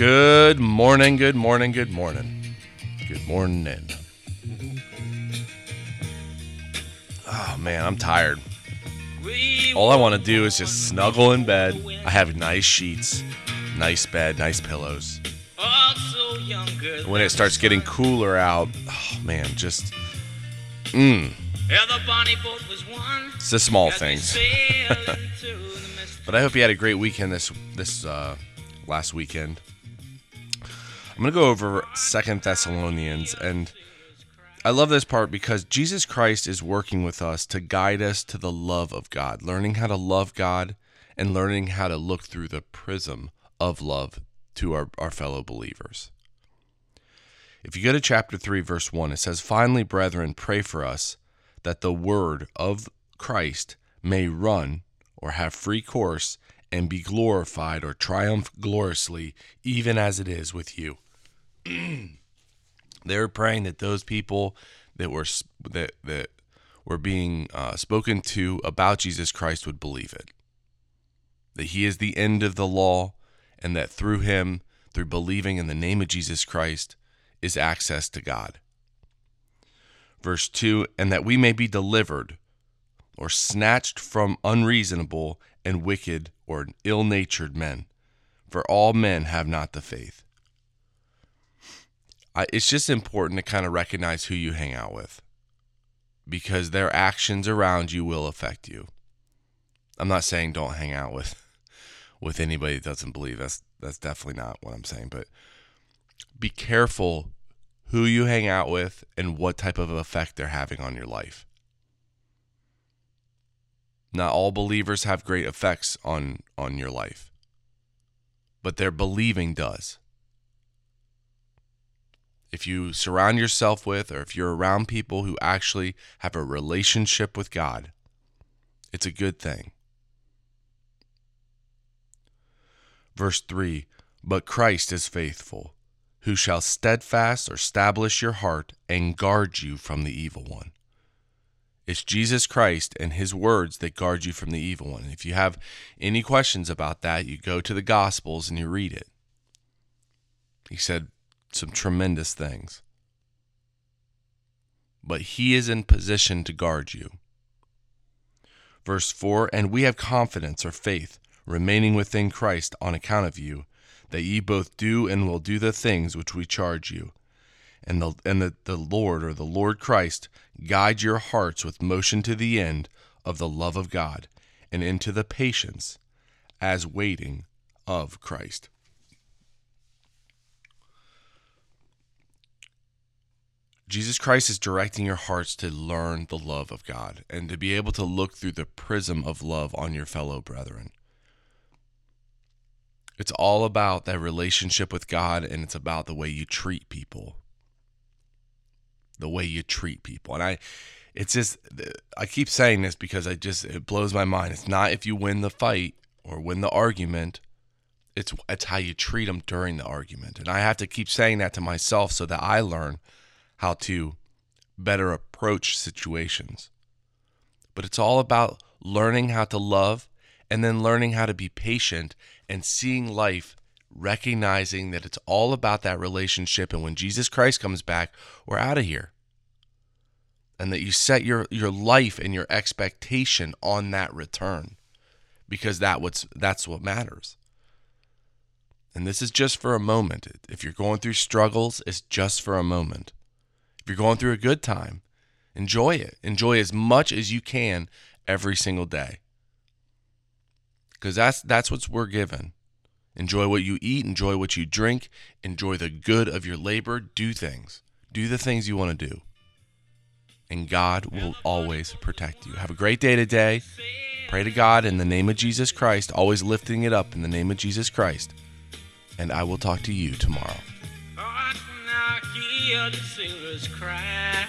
Good morning, good morning, good morning. Good morning. Oh man, I'm tired. All I want to do is just snuggle in bed. I have nice sheets, nice bed, nice pillows. When it starts getting cooler out, oh man, just mmm. It's the small things. but I hope you had a great weekend this this uh, last weekend. I'm gonna go over Second Thessalonians, and I love this part because Jesus Christ is working with us to guide us to the love of God, learning how to love God and learning how to look through the prism of love to our, our fellow believers. If you go to chapter 3, verse 1, it says, Finally, brethren, pray for us that the word of Christ may run or have free course and be glorified or triumph gloriously, even as it is with you. they were praying that those people that were that that were being uh, spoken to about Jesus Christ would believe it. That He is the end of the law, and that through Him, through believing in the name of Jesus Christ, is access to God. Verse 2 And that we may be delivered or snatched from unreasonable and wicked or ill natured men, for all men have not the faith. I, it's just important to kind of recognize who you hang out with because their actions around you will affect you. I'm not saying don't hang out with with anybody that doesn't believe. That's that's definitely not what I'm saying, but be careful who you hang out with and what type of effect they're having on your life. Not all believers have great effects on on your life, but their believing does if you surround yourself with or if you're around people who actually have a relationship with God, it's a good thing. Verse 3 But Christ is faithful, who shall steadfast or establish your heart and guard you from the evil one. It's Jesus Christ and his words that guard you from the evil one. if you have any questions about that, you go to the Gospels and you read it. He said, some tremendous things. But he is in position to guard you. Verse 4 And we have confidence or faith remaining within Christ on account of you, that ye both do and will do the things which we charge you. And the, and the, the Lord or the Lord Christ guide your hearts with motion to the end of the love of God and into the patience as waiting of Christ. Jesus Christ is directing your hearts to learn the love of God and to be able to look through the prism of love on your fellow brethren. It's all about that relationship with God and it's about the way you treat people. The way you treat people. And I it's just I keep saying this because I just it blows my mind. It's not if you win the fight or win the argument. It's it's how you treat them during the argument. And I have to keep saying that to myself so that I learn how to better approach situations. But it's all about learning how to love and then learning how to be patient and seeing life recognizing that it's all about that relationship and when Jesus Christ comes back, we're out of here. And that you set your your life and your expectation on that return because that what's that's what matters. And this is just for a moment. If you're going through struggles, it's just for a moment. You're going through a good time, enjoy it. Enjoy as much as you can every single day. Because that's that's what we're given. Enjoy what you eat, enjoy what you drink, enjoy the good of your labor, do things. Do the things you want to do. And God will always protect you. Have a great day today. Pray to God in the name of Jesus Christ, always lifting it up in the name of Jesus Christ. And I will talk to you tomorrow hear the sailors cry.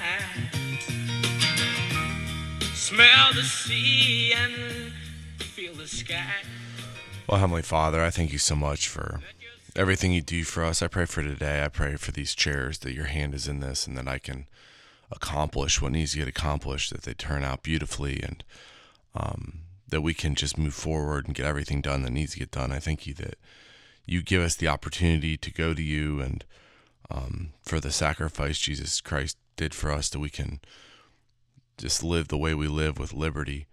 Smell the sea and feel the sky. Well, Heavenly Father, I thank you so much for everything you do for us. I pray for today. I pray for these chairs that your hand is in this and that I can accomplish what needs to get accomplished, that they turn out beautifully and um, that we can just move forward and get everything done that needs to get done. I thank you that you give us the opportunity to go to you and um, for the sacrifice Jesus Christ did for us that we can just live the way we live with liberty.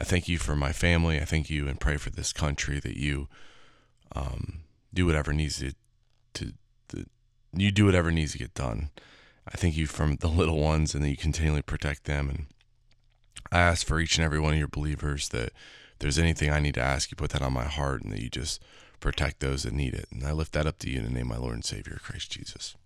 I thank you for my family. I thank you and pray for this country that you um, do whatever needs to, to, you do whatever needs to get done. I thank you from the little ones and that you continually protect them. And I ask for each and every one of your believers that if there's anything I need to ask, you put that on my heart and that you just protect those that need it. And I lift that up to you in the name of my Lord and Savior, Christ Jesus.